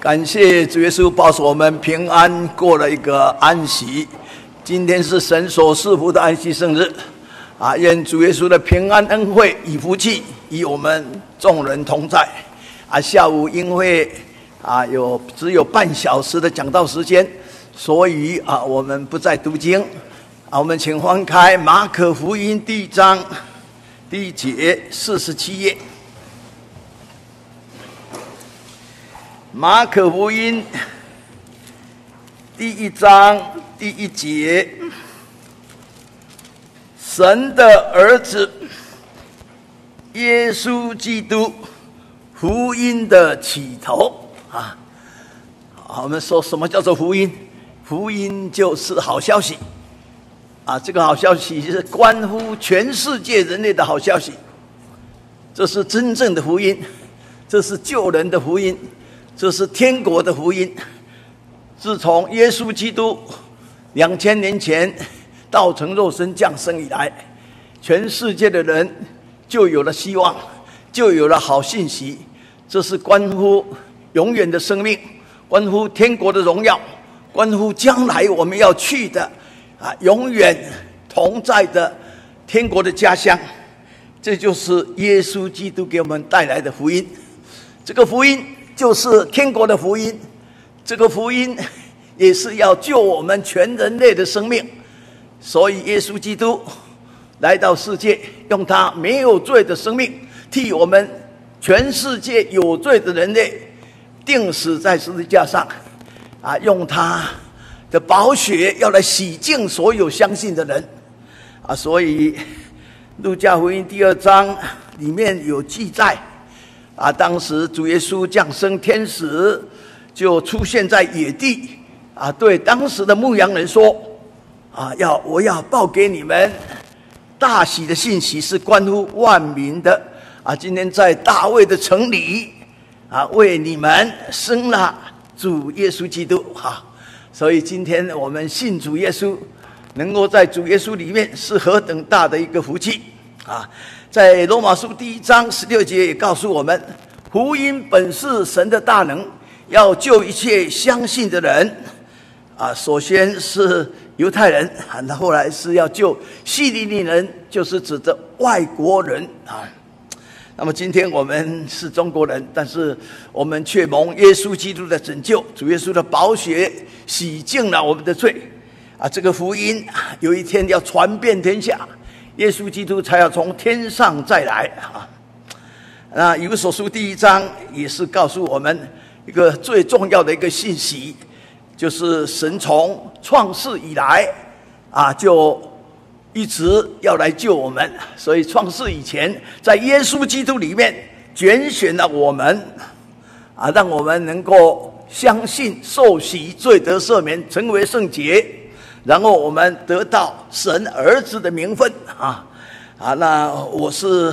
感谢主耶稣保守我们平安过了一个安息。今天是神所赐福的安息圣日，啊，愿主耶稣的平安恩惠与福气与我们众人同在。啊，下午因为啊有只有半小时的讲道时间，所以啊我们不再读经。啊，我们请翻开马可福音第一章第一节四十七页。马可福音第一章第一节，神的儿子耶稣基督福音的起头啊！我们说什么叫做福音？福音就是好消息啊！这个好消息是关乎全世界人类的好消息，这是真正的福音，这是救人的福音。这是天国的福音。自从耶稣基督两千年前道成肉身降生以来，全世界的人就有了希望，就有了好信息。这是关乎永远的生命，关乎天国的荣耀，关乎将来我们要去的啊，永远同在的天国的家乡。这就是耶稣基督给我们带来的福音。这个福音。就是天国的福音，这个福音 也是要救我们全人类的生命，所以耶稣基督来到世界，用他没有罪的生命替我们全世界有罪的人类钉死在十字架上，啊，用他的宝血要来洗净所有相信的人，啊，所以路加福音第二章里面有记载。啊，当时主耶稣降生，天使就出现在野地，啊，对当时的牧羊人说：“啊，要我要报给你们大喜的信息，是关乎万民的。啊，今天在大卫的城里，啊，为你们生了主耶稣基督。哈，所以今天我们信主耶稣，能够在主耶稣里面，是何等大的一个福气啊！”在罗马书第一章十六节也告诉我们，福音本是神的大能，要救一切相信的人。啊，首先是犹太人，啊，那后来是要救希利尼人，就是指的外国人啊。那么今天我们是中国人，但是我们却蒙耶稣基督的拯救，主耶稣的宝血洗净了我们的罪。啊，这个福音有一天要传遍天下。耶稣基督才要从天上再来啊！那有所书第一章也是告诉我们一个最重要的一个信息，就是神从创世以来啊，就一直要来救我们。所以创世以前，在耶稣基督里面拣选了我们啊，让我们能够相信、受洗、罪得赦免、成为圣洁。然后我们得到神儿子的名分啊啊！那我是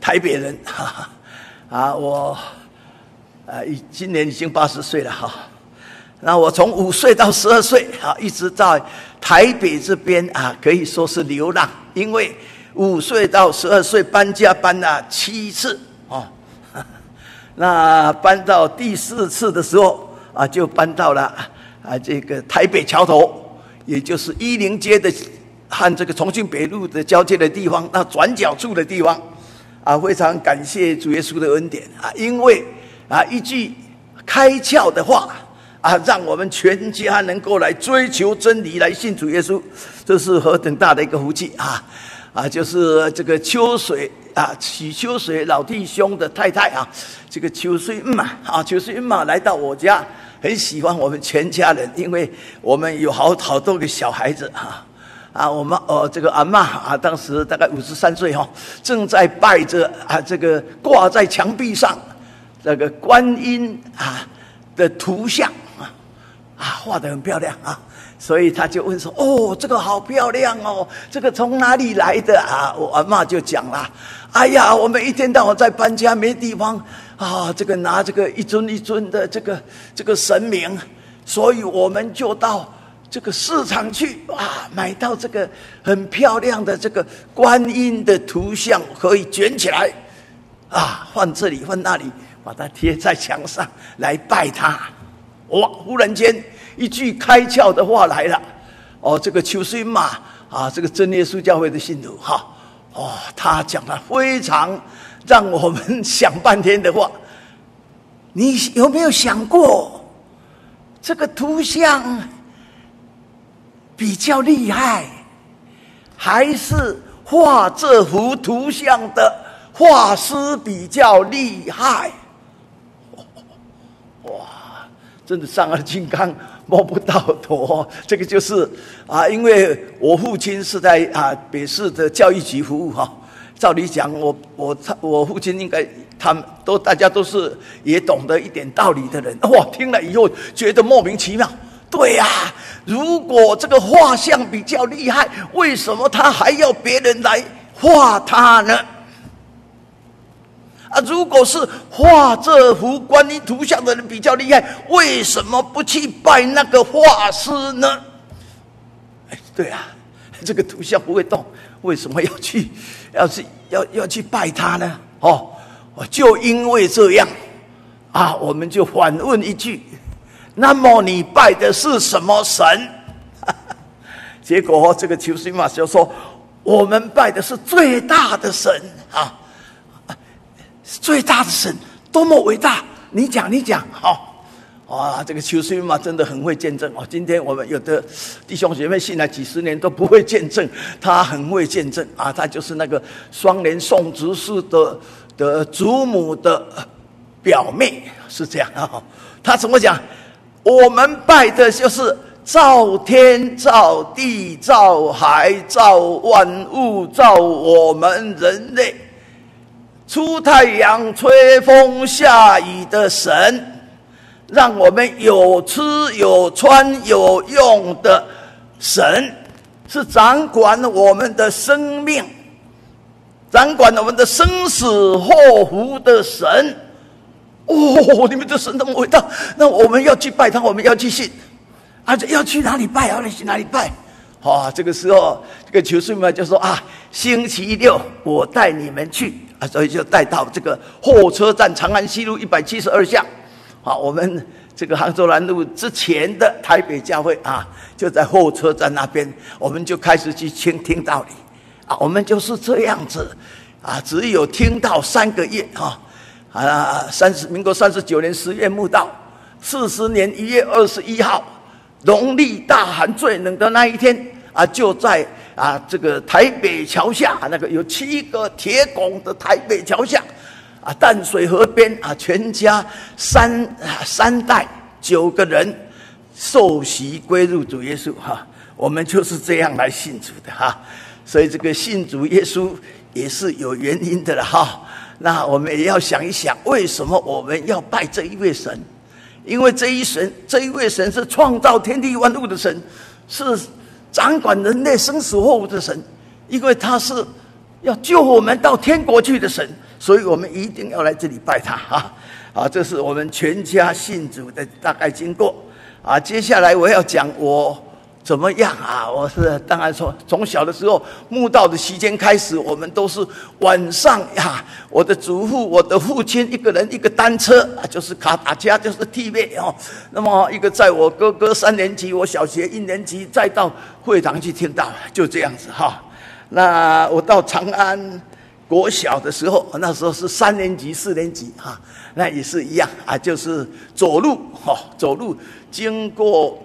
台北人 哈啊，我啊今年已经八十岁了哈。那我从五岁到十二岁啊，一直在台北这边啊，可以说是流浪，因为五岁到十二岁搬家搬了七次哦。那搬到第四次的时候啊，就搬到了啊这个台北桥头。也就是一零街的和这个重庆北路的交界的地方，那转角处的地方，啊，非常感谢主耶稣的恩典啊！因为啊，一句开窍的话啊，让我们全家能够来追求真理，来信主耶稣，这是何等大的一个福气啊！啊，就是这个秋水啊，许秋水老弟兄的太太啊，这个秋水嗯嘛啊，秋水嗯嘛来到我家。很喜欢我们全家人，因为我们有好好多个小孩子啊啊！我们哦，这个阿嬷啊，当时大概五十三岁哈，正在拜着啊，这个挂在墙壁上这个观音啊的图像啊啊，画得很漂亮啊，所以他就问说：“哦，这个好漂亮哦，这个从哪里来的啊？”我阿嬷就讲了：“哎呀，我们一天到晚在搬家，没地方。”啊，这个拿这个一尊一尊的这个这个神明，所以我们就到这个市场去啊，买到这个很漂亮的这个观音的图像，可以卷起来啊，放这里放那里，把它贴在墙上来拜他。哇！忽然间一句开窍的话来了。哦，这个邱水马啊，这个真耶稣教会的信徒哈，哦，他讲了非常让我们想半天的话。你有没有想过，这个图像比较厉害，还是画这幅图像的画师比较厉害？哇，真的上了金刚摸不到头。这个就是啊，因为我父亲是在啊北市的教育局服务哈。照理讲，我我我父亲应该。他们都大家都是也懂得一点道理的人，哇！听了以后觉得莫名其妙。对呀，如果这个画像比较厉害，为什么他还要别人来画他呢？啊，如果是画这幅观音图像的人比较厉害，为什么不去拜那个画师呢？哎，对啊，这个图像不会动，为什么要去 要去要要去拜他呢？哦。就因为这样，啊，我们就反问一句：那么你拜的是什么神？结果这个求水马就说：我们拜的是最大的神啊！最大的神多么伟大！你讲，你讲，好啊！这个邱水马真的很会见证哦。今天我们有的弟兄姐妹信了几十年都不会见证，他很会见证啊！他就是那个双莲宋执事的。的祖母的表妹是这样啊，他怎么讲？我们拜的就是造天、造地、造海、造万物、造我们人类，出太阳、吹风、下雨的神，让我们有吃有穿有用的神，是掌管我们的生命。掌管我们的生死祸福的神，哦，你们的神那么伟大，那我们要去拜他，我们要去信，啊，要去哪里拜？要去哪里拜？好，这个时候，这个邱水马就说啊，星期六我带你们去啊，所以就带到这个货车站长安西路一百七十二巷，啊，我们这个杭州南路之前的台北教会啊，就在货车站那边，我们就开始去倾听道理。啊，我们就是这样子，啊，只有听到三个月哈，啊，三十民国三十九年十月慕道，四十年一月二十一号，农历大寒最冷的那一天啊，就在啊这个台北桥下那个有七个铁拱的台北桥下，啊淡水河边啊，全家三三代九个人受洗归入主耶稣哈，我们就是这样来信主的哈。所以这个信主耶稣也是有原因的了哈。那我们也要想一想，为什么我们要拜这一位神？因为这一神，这一位神是创造天地万物的神，是掌管人类生死祸福的神。因为他是要救我们到天国去的神，所以我们一定要来这里拜他哈。啊，这是我们全家信主的大概经过。啊，接下来我要讲我。怎么样啊？我是当然说，从小的时候慕道的期间开始，我们都是晚上呀。我的祖父、我的父亲一个人一个单车啊，就是卡达加，就是 T 妹哦。那么一个在我哥哥三年级，我小学一年级，再到会堂去听到，就这样子哈。那我到长安国小的时候，那时候是三年级、四年级哈，那也是一样啊，就是走路哈，走路经过。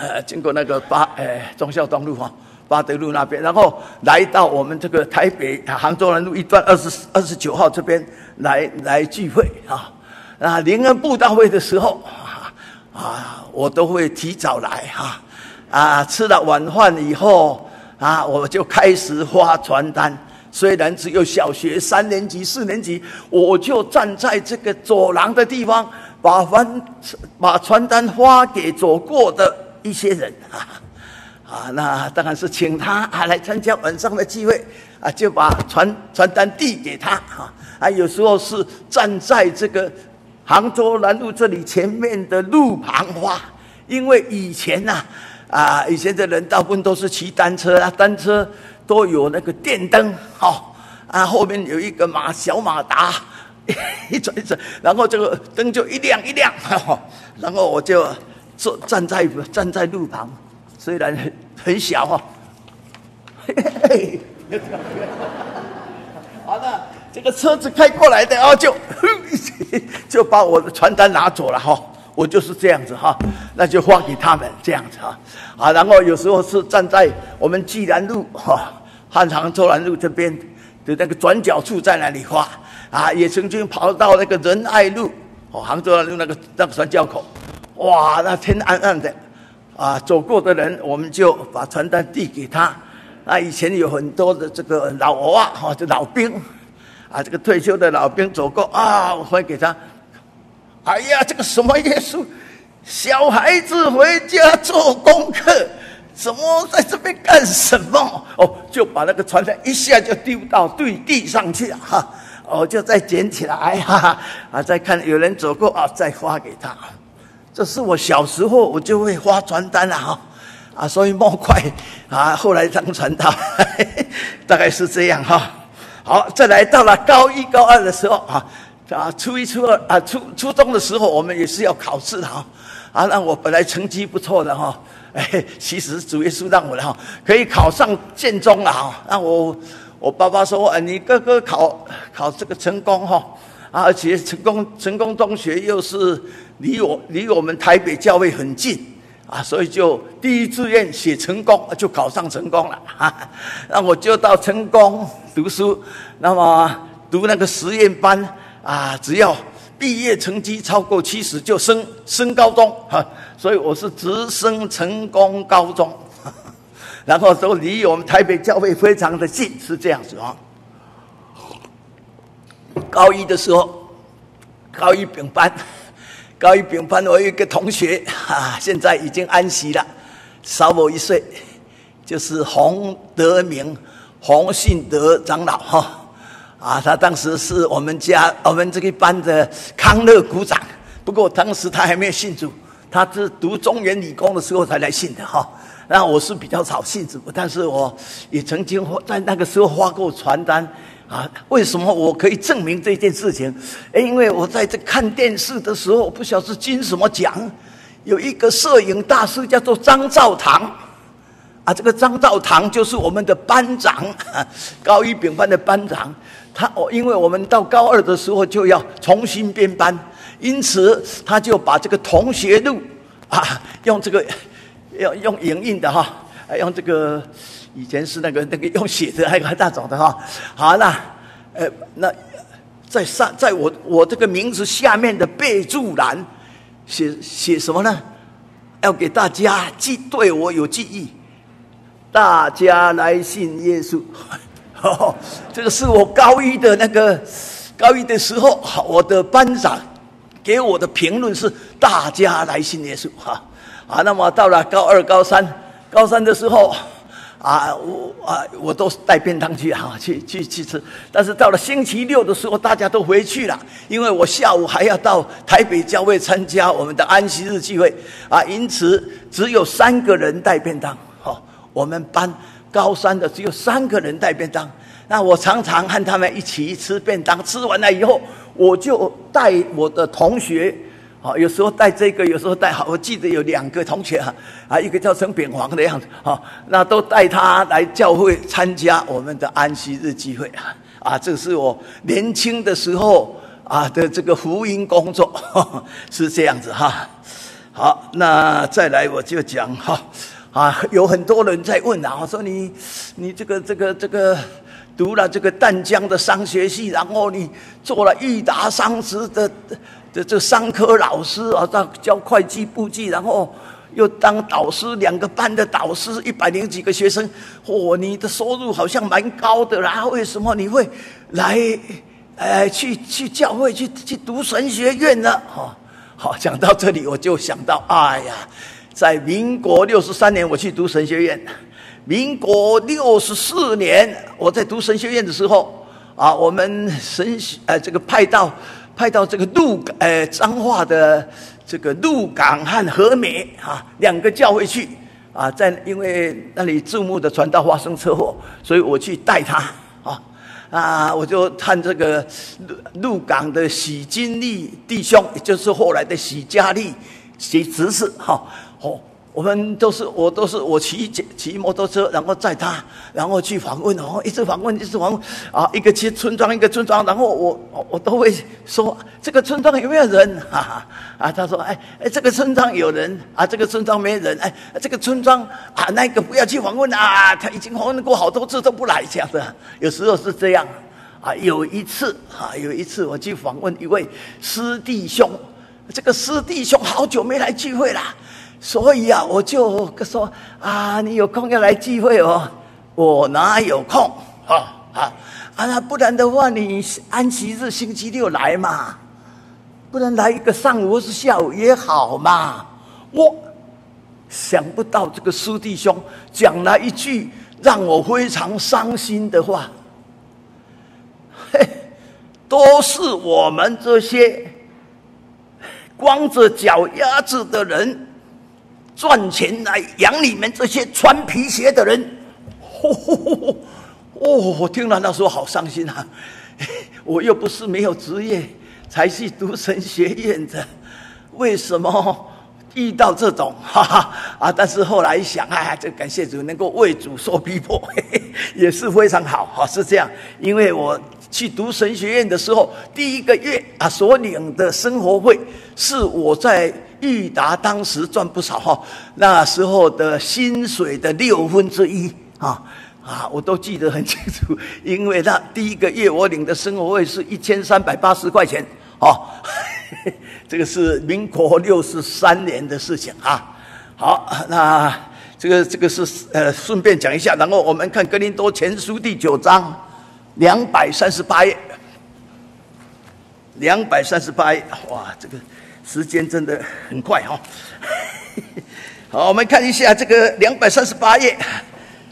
呃，经过那个八，呃，忠孝东路哈，八德路那边，然后来到我们这个台北杭州南路一段二十二十九号这边来来聚会啊。啊，灵恩布道会的时候啊，啊，我都会提早来哈。啊，吃了晚饭以后啊，我就开始发传单。虽然只有小学三年级、四年级，我就站在这个走廊的地方，把传把传单发给走过的。一些人啊，啊，那当然是请他啊来参加晚上的聚会啊，就把传传单递给他啊，啊，有时候是站在这个杭州南路这里前面的路旁花，因为以前呐，啊，以前的人大部分都是骑单车啊，单车都有那个电灯，哈，啊，后面有一个马小马达，一转一转，然后这个灯就一亮一亮，然后我就坐站在站在路旁，虽然很很小哈，好了，这个车子开过来的，哦就就把我的传单拿走了哈，我就是这样子哈，那就发给他们这样子哈，啊，然后有时候是站在我们济南路哈，汉唐周兰路这边的那个转角处在那里画。啊，也曾经跑到那个仁爱路，哦，杭州路那个那个转角口，哇，那天暗暗的，啊，走过的人，我们就把传单递给他。啊，以前有很多的这个老欧啊，哈，这老兵，啊，这个退休的老兵走过，啊，我会给他。哎呀，这个什么耶稣，小孩子回家做功课，怎么在这边干什么？哦，就把那个传单一下就丢到对地上去了，哈。我就再捡起来，哈哈，啊，再看有人走过啊，再发给他。这是我小时候我就会发传单了哈，啊，所以冒快啊，后来当传道，大概是这样哈。好，再来到了高一高二的时候啊，啊，初一初二啊，初初中的时候我们也是要考试的哈，啊，那我本来成绩不错的哈，哎，其实主耶稣让我的哈，可以考上建中了哈，那我。我爸爸说：“啊，你哥哥考考这个成功哈，啊，而且成功成功中学又是离我离我们台北教会很近啊，所以就第一志愿写成功，就考上成功了。哈，那我就到成功读书，那么读那个实验班啊，只要毕业成绩超过七十就升升高中哈，所以我是直升成功高中。”然后都离我们台北教会非常的近，是这样子啊。高一的时候，高一丙班，高一丙班，我有一个同学 啊，现在已经安息了，少我一岁，就是洪德明，洪信德长老哈，啊，他当时是我们家我们这个班的康乐股长，不过当时他还没有信主，他是读中原理工的时候才来信的哈。那我是比较少信主，但是我也曾经在那个时候发过传单啊。为什么我可以证明这件事情？因为我在这看电视的时候，不晓得是金什么奖，有一个摄影大师叫做张照堂啊。这个张照堂就是我们的班长，高一丙班的班长。他哦，因为我们到高二的时候就要重新编班，因此他就把这个同学录啊，用这个。要用影印的哈，用这个以前是那个那个用写的那个那种的哈。好，那呃那在上在我我这个名字下面的备注栏写写什么呢？要给大家记，对我有记忆，大家来信耶稣。哦，这个是我高一的那个高一的时候，我的班长给我的评论是大家来信耶稣哈。啊，那么到了高二、高三，高三的时候，啊，我啊，我都带便当去哈，去去去吃。但是到了星期六的时候，大家都回去了，因为我下午还要到台北教会参加我们的安息日聚会啊，因此只有三个人带便当。哈，我们班高三的只有三个人带便当。那我常常和他们一起吃便当，吃完了以后，我就带我的同学。好，有时候带这个，有时候带好。我记得有两个同学哈，啊，一个叫陈炳煌的样子，哈，那都带他来教会参加我们的安息日聚会啊，啊，这是我年轻的时候啊的这个福音工作，是这样子哈。好，那再来我就讲哈，啊，有很多人在问啊，说你，你这个这个这个读了这个淡江的商学系，然后你做了裕达商职的。的这商科老师啊，当教会计簿记，然后又当导师，两个班的导师，一百零几个学生，嚯、哦，你的收入好像蛮高的，然后为什么你会来，呃，去去教会去去读神学院呢？哈、好，讲到这里我就想到，哎呀，在民国六十三年我去读神学院，民国六十四年我在读神学院的时候，啊，我们神呃这个派到。派到这个鹿呃彰化的这个鹿港和和美啊两个教会去啊，在因为那里注目的传道发生车祸，所以我去带他啊啊，我就看这个鹿鹿港的许金利弟兄，也就是后来的许家利许执事，哈，哦。我们都是，我都是我骑骑摩托车，然后载他，然后去访问哦，一直访问，一直访问啊，一个村村庄一个村庄，然后我我都会说这个村庄有没有人？哈哈啊，他说哎哎，这个村庄有人啊，这个村庄没人，哎，这个村庄啊，那个不要去访问啊，他已经访问过好多次都不来，这样的，有时候是这样啊。有一次啊，有一次我去访问一位师弟兄，这个师弟兄好久没来聚会了。所以啊，我就说啊，你有空要来聚会哦。我哪有空？啊啊啊！那不然的话，你安息日星期六来嘛？不然来一个上午或是下午也好嘛。我想不到这个师弟兄讲了一句让我非常伤心的话。嘿，都是我们这些光着脚丫子的人。赚钱来养你们这些穿皮鞋的人，哦，哦，我听了那时候好伤心啊！我又不是没有职业才去读神学院的，为什么遇到这种 哈哈啊？但是后来一想，哎，这感谢主能够为主受逼迫，嘿嘿，也是非常好哈，是这样。因为我去读神学院的时候，第一个月啊所领的生活费是我在。裕达当时赚不少哈，那时候的薪水的六分之一啊啊，我都记得很清楚，因为那第一个月我领的生活费是一千三百八十块钱哦，这个是民国六十三年的事情啊。好，那这个这个是呃顺便讲一下，然后我们看格林多前书第九章两百三十八页，两百三十八页，哇，这个。时间真的很快哈，好，我们看一下这个两百三十八页。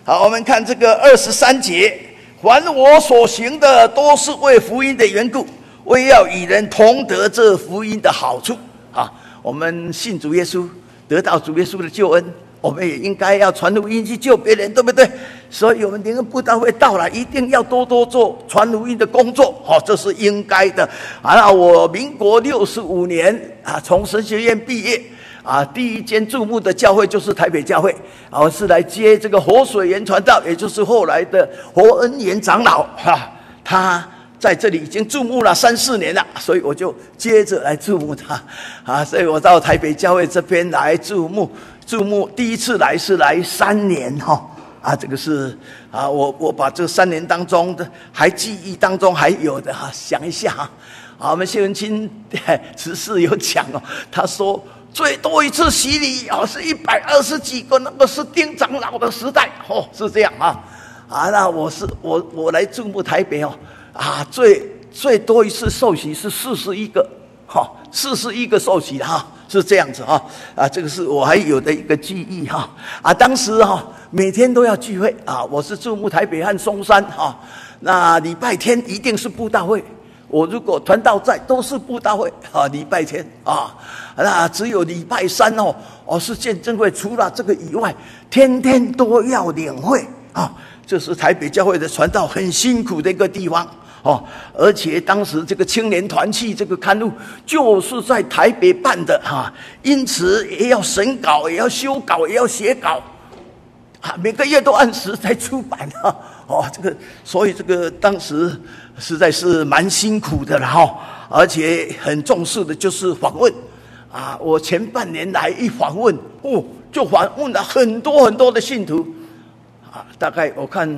好，我们看这个二十三节，凡我所行的，都是为福音的缘故，为要与人同得这福音的好处。啊，我们信主耶稣，得到主耶稣的救恩。我们也应该要传福音去救别人，对不对？所以，我们灵恩布道会到了，一定要多多做传福音的工作，好，这是应该的。啊，我民国六十五年啊，从神学院毕业啊，第一间注目的教会就是台北教会，我是来接这个活水源传道，也就是后来的活恩园长老哈，他在这里已经注目了三四年了，所以我就接着来注目他啊，所以我到台北教会这边来注目。注目第一次来是来三年哈啊，这个是啊，我我把这三年当中的还记忆当中还有的哈，想一下哈。啊，我们谢文清执事有讲哦，他说最多一次洗礼哦是一百二十几个，那个是丁长老的时代哦，是这样啊啊，那我是我我来注目台北哦啊，最最多一次受洗是四十一个哈，四十一个受洗的哈。是这样子哈。啊，这个是我还有的一个记忆哈。啊，当时哈每天都要聚会。啊，我是注目台北和松山哈，那礼拜天一定是布道会，我如果传道在都是布道会。啊，礼拜天啊，那只有礼拜三哦，哦是见证会，除了这个以外，天天都要领会。啊，这是台北教会的传道很辛苦的一个地方。哦，而且当时这个青年团契这个刊物就是在台北办的哈，因此也要审稿，也要修稿，也要写稿，啊，每个月都按时在出版啊。哦，这个所以这个当时实在是蛮辛苦的了哈，而且很重视的就是访问，啊，我前半年来一访问，哦，就访问了很多很多的信徒，啊，大概我看。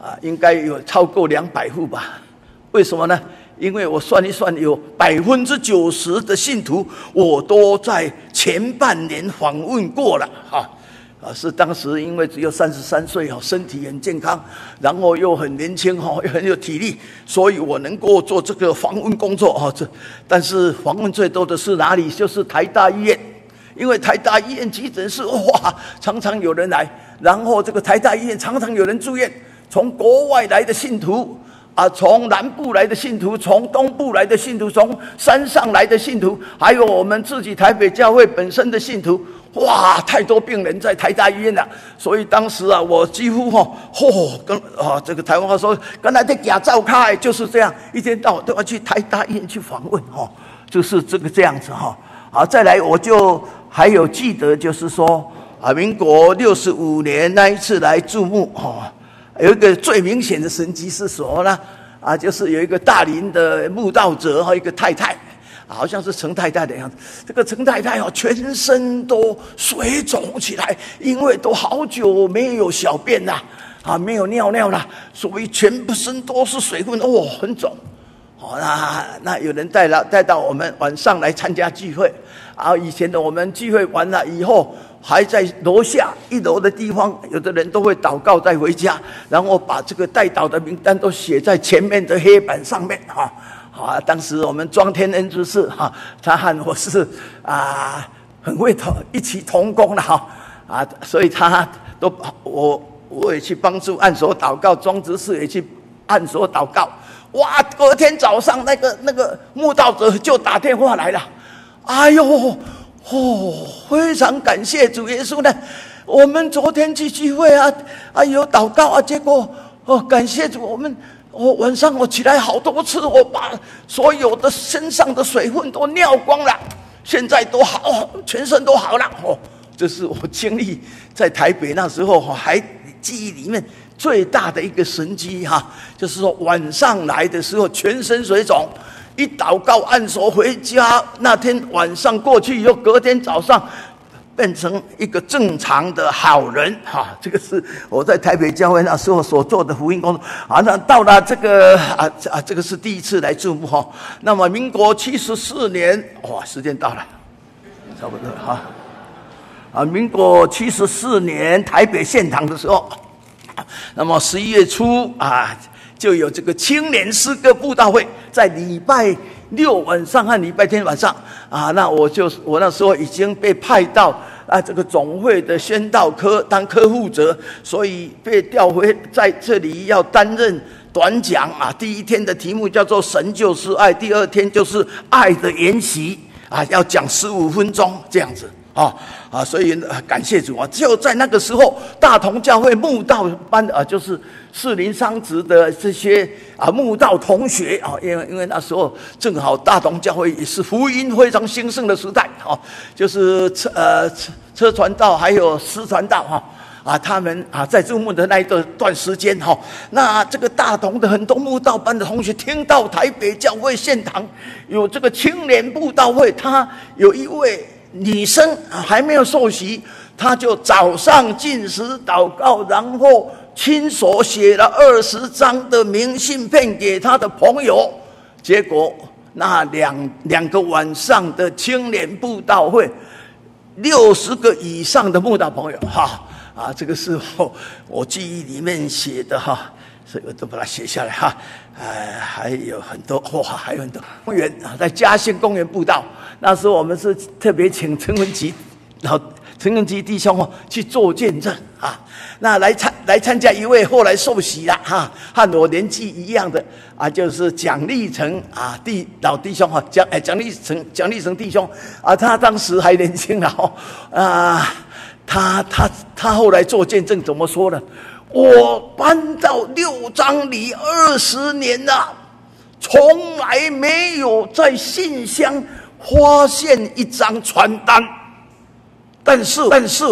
啊，应该有超过两百户吧？为什么呢？因为我算一算，有百分之九十的信徒，我都在前半年访问过了。哈，啊，是当时因为只有三十三岁哦，身体很健康，然后又很年轻哈，又很有体力，所以我能够做这个访问工作啊。这，但是访问最多的是哪里？就是台大医院，因为台大医院急诊室哇，常常有人来，然后这个台大医院常常有人住院。从国外来的信徒啊，从南部来的信徒，从东部来的信徒，从山上来的信徒，还有我们自己台北教会本身的信徒，哇，太多病人在台大医院了，所以当时啊，我几乎哈，嚯，跟啊这个台湾话说，跟他的假照开就是这样，一天到晚都要去台大医院去访问哈，就是这个这样子哈。好，再来我就还有记得，就是说啊，民国六十五年那一次来注目哈，有一个最明显的神迹是什么呢？啊，就是有一个大林的慕道者和一个太太，好像是陈太太的样子。这个陈太太哦，全身都水肿起来，因为都好久没有小便了，啊，没有尿尿了，所以全部身都是水分，哦，很肿。好，那那有人带了带到我们晚上来参加聚会，啊，以前的我们聚会完了以后。还在楼下一楼的地方，有的人都会祷告再回家，然后把这个代祷的名单都写在前面的黑板上面哈。啊，当时我们庄天恩执事哈，他和我是啊很会同一起同工的哈啊，所以他都我我也去帮助按手祷告，庄执事也去按手祷告。哇，隔天早上那个那个慕道者就打电话来了，哎呦！哦，非常感谢主耶稣呢。我们昨天去聚会啊，啊有祷告啊，结果哦，感谢主，我们我晚上我起来好多次，我把所有的身上的水分都尿光了，现在都好，全身都好了。哦，这是我经历在台北那时候还记忆里面最大的一个神迹哈，就是说晚上来的时候全身水肿。一祷告按手回家，那天晚上过去以后，隔天早上变成一个正常的好人哈。这个是我在台北教会那时候所做的福音工作啊。那到了这个啊啊，这个是第一次来祝福哈。那么民国七十四年，哇，时间到了，差不多哈。啊，民国七十四年台北献堂的时候，那么十一月初啊。就有这个青年诗歌布道会，在礼拜六晚上和礼拜天晚上啊，那我就我那时候已经被派到啊这个总会的宣道科当科负责，所以被调回在这里要担任短讲啊。第一天的题目叫做“神就是爱”，第二天就是“爱的研习”啊，要讲十五分钟这样子。啊啊，所以感谢主啊！就在那个时候，大同教会慕道班啊，就是士林商职的这些啊慕道同学啊，因为因为那时候正好大同教会也是福音非常兴盛的时代啊，就是车呃车车传道还有师传道哈啊，他们啊在注目的那一段段时间哈，那这个大同的很多慕道班的同学听到台北教会现堂有这个青年布道会，他有一位。女生还没有受洗，她就早上进食祷告，然后亲手写了二十张的明信片给她的朋友。结果那两两个晚上的青年布道会，六十个以上的慕道朋友，哈啊，这个时候我记忆里面写的哈，所以我都把它写下来哈。呃，还有很多哇，还有很多公园啊，在嘉兴公园布道。那时候我们是特别请陈文吉，然后陈文吉弟兄哦去做见证啊。那来参来参加一位后来受洗了哈，和我年纪一样的啊，就是蒋立成啊弟老弟兄哈，蒋哎蒋立成蒋立成弟兄啊，他当时还年轻了哦啊，他他他后来做见证怎么说呢？我搬到六张里二十年了，从来没有在信箱。发现一张传单，但是但是，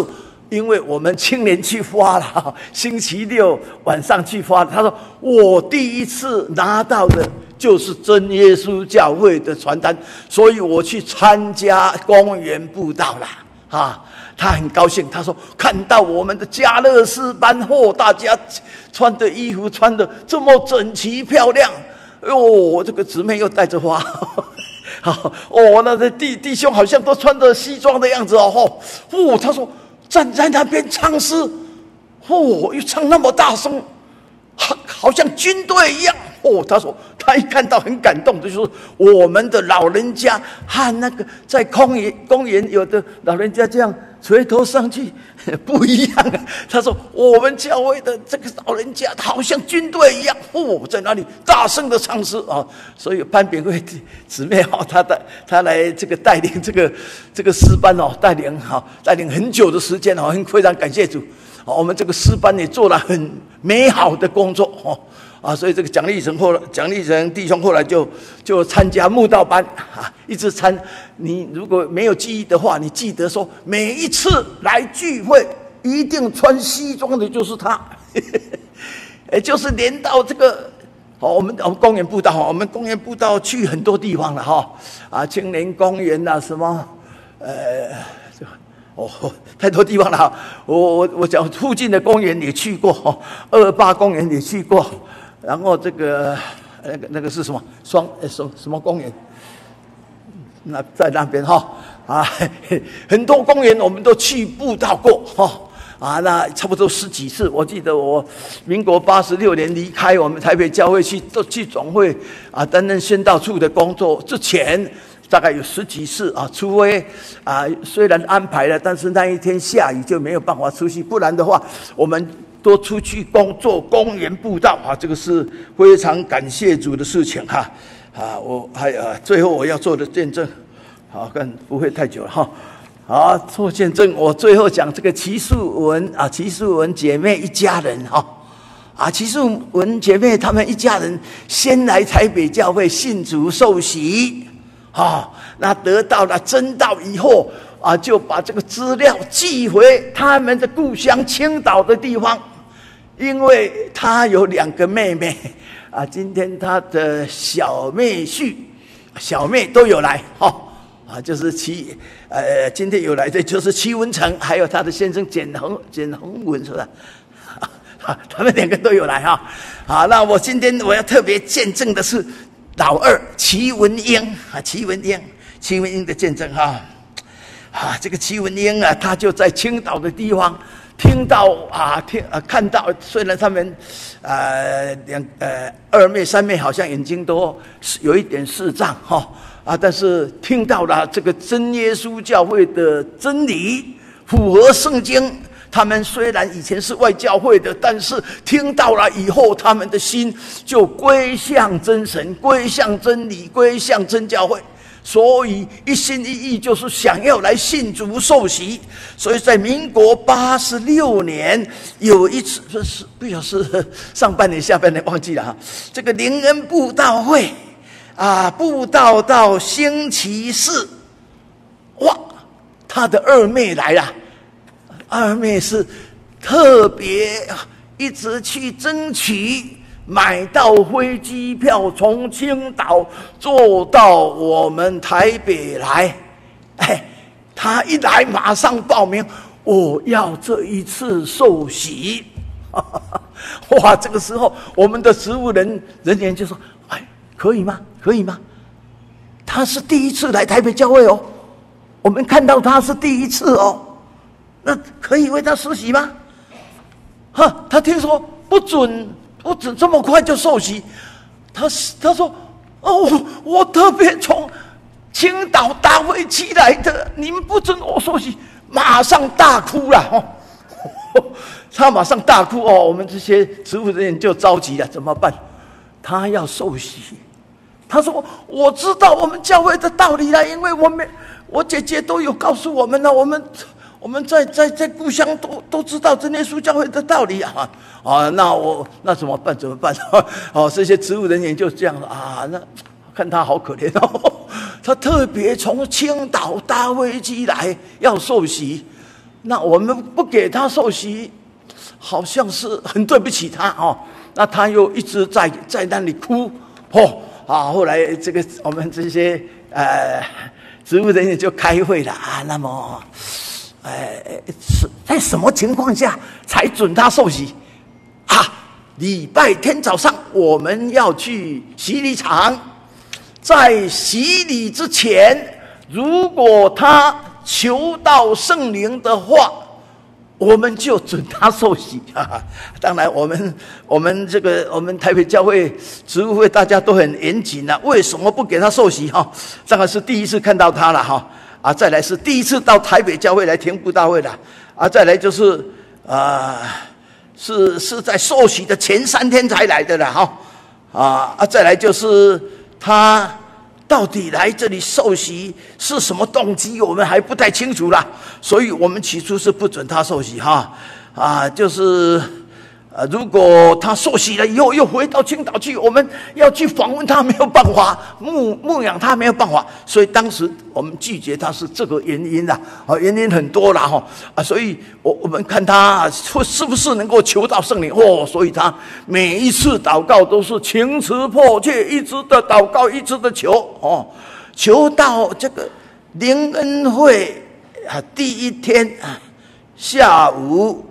因为我们青年去发了，星期六晚上去发。他说我第一次拿到的就是真耶稣教会的传单，所以我去参加公园布道了啊。他很高兴，他说看到我们的嘉乐士班后，大家穿的衣服穿的这么整齐漂亮，哟，这个姊妹又带着花。好哦，那个弟弟兄好像都穿着西装的样子哦。哦，他说站在那边唱诗，哦，又唱那么大声，好，好像军队一样。哦，他说他一看到很感动，就是我们的老人家和那个在公园公园有的老人家这样垂头丧气，不一样啊。他说：“我们教会的这个老人家，好像军队一样，哦，在那里大声的唱诗啊。”所以潘炳贵姊妹哦，他带他来这个带领这个这个诗班哦，带领哈，带领很久的时间哦，很非常感谢主。我们这个诗班也做了很美好的工作哦。啊，所以这个蒋立成后来，蒋立成弟兄后来就就参加慕道班啊，一直参。你如果没有记忆的话，你记得说，每一次来聚会，一定穿西装的就是他，也就是连到这个，哦，我们我们公园布道，我们公园布道去很多地方了哈，啊，青年公园呐，什么，呃，哦，太多地方了哈。我我我讲附近的公园也去过，二八公园也去过。然后这个那个那个是什么双什么什么公园？那在那边哈啊，很多公园我们都去布道过哈啊，那差不多十几次。我记得我民国八十六年离开我们台北教会去都去总会啊担任宣道处的工作之前，大概有十几次啊。除非啊虽然安排了，但是那一天下雨就没有办法出去，不然的话我们。多出去工作，公园步道啊，这个是非常感谢主的事情哈啊！我还啊，最后我要做的见证，好，看不会太久了哈。好，做见证，我最后讲这个齐素文啊，齐素文姐妹一家人哈啊，齐素文姐妹他们一家人先来台北教会信主受洗啊，那得到了真道以后啊，就把这个资料寄回他们的故乡青岛的地方。因为他有两个妹妹，啊，今天他的小妹婿、小妹都有来，哈，啊，就是齐，呃，今天有来的就是齐文成，还有他的先生简宏、简宏文，是吧？啊，他们两个都有来，哈，好，那我今天我要特别见证的是老二齐文英，啊，齐文英，齐文英的见证，哈，啊，这个齐文英啊，他就在青岛的地方。听到啊，听啊，看到，虽然他们，呃，两呃二妹三妹好像眼睛都有一点视障哈啊，但是听到了这个真耶稣教会的真理，符合圣经。他们虽然以前是外教会的，但是听到了以后，他们的心就归向真神，归向真理，归向真教会。所以一心一意就是想要来信主受洗，所以在民国八十六年有一次，不是不晓得是上半年下半年忘记了哈。这个灵恩布道会啊，布道到星期四，哇，他的二妹来了，二妹是特别一直去争取。买到飞机票，从青岛坐到我们台北来，哎，他一来马上报名，我要这一次受洗。哇，这个时候我们的职务人人员就说：“哎，可以吗？可以吗？他是第一次来台北教会哦，我们看到他是第一次哦，那可以为他施洗吗？”哈，他听说不准。我怎这么快就受洗？他他说：“哦，我特别从青岛搭飞机来的，你们不准我受洗，马上大哭了哦。他马上大哭哦，我们这些职务人员就着急了，怎么办？他要受洗。他说：“我知道我们教会的道理了，因为我们我姐姐都有告诉我们了，我们。”我们在在在故乡都都知道真耶稣教会的道理啊啊！那我那怎么办？怎么办？哦，这些植物人员就这样啊。那看他好可怜哦，他特别从青岛搭飞机来要受洗，那我们不给他受洗，好像是很对不起他哦。那他又一直在在那里哭哦啊！后来这个我们这些呃植物人员就开会了啊。那么。哎，是在什么情况下才准他受洗？啊，礼拜天早上我们要去洗礼场，在洗礼之前，如果他求到圣灵的话，我们就准他受洗。啊，当然，我们我们这个我们台北教会职务会大家都很严谨啊，为什么不给他受洗？哈，这个是第一次看到他了哈。啊再来是第一次到台北教会来听布道会的，啊，再来就是啊，是是在受洗的前三天才来的了哈，啊啊，再来就是他到底来这里受洗是什么动机，我们还不太清楚啦，所以我们起初是不准他受洗哈，啊，就是。啊，如果他受洗了以后又回到青岛去，我们要去访问他，没有办法牧牧养他，没有办法，所以当时我们拒绝他是这个原因的啊，原因很多了哈啊，所以我我们看他会是不是能够求到圣灵哦，所以他每一次祷告都是情词迫切，一直的祷告，一直的求哦，求到这个灵恩会啊第一天啊下午。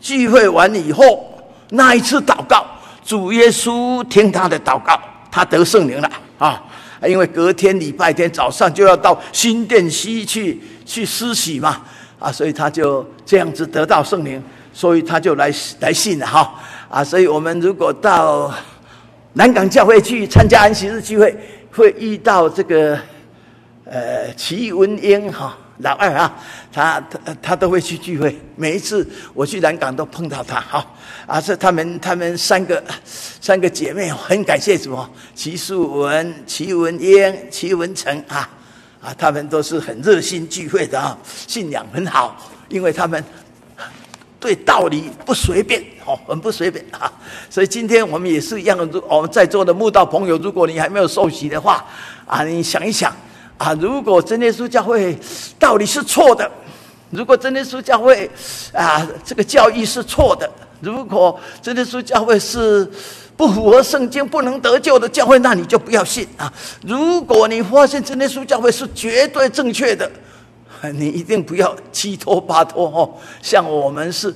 聚会完以后，那一次祷告，主耶稣听他的祷告，他得圣灵了啊！因为隔天礼拜天早上就要到新店溪去去施洗嘛，啊，所以他就这样子得到圣灵，所以他就来来信了哈啊！所以我们如果到南港教会去参加安息日聚会，会遇到这个呃齐文英哈。老二啊，他他他都会去聚会，每一次我去南港都碰到他，哈。啊，是他们他们三个三个姐妹，很感谢什么，齐素文、齐文英、齐文成啊。啊，他们都是很热心聚会的啊，信仰很好，因为他们对道理不随便哦，很不随便啊，所以今天我们也是一样，我们在座的慕道朋友，如果你还没有受洗的话啊，你想一想。啊，如果真耶稣教会道理是错的，如果真耶稣教会啊这个教义是错的，如果真耶稣教会是不符合圣经、不能得救的教会，那你就不要信啊。如果你发现真耶稣教会是绝对正确的，你一定不要七拖八拖哦。像我们是。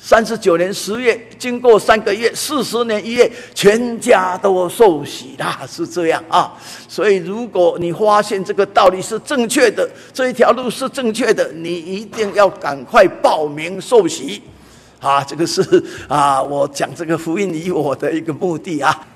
三十九年十月，经过三个月，四十年一月，全家都受洗啦，是这样啊。所以，如果你发现这个道理是正确的，这一条路是正确的，你一定要赶快报名受洗啊！这个是啊，我讲这个福音你我的一个目的啊。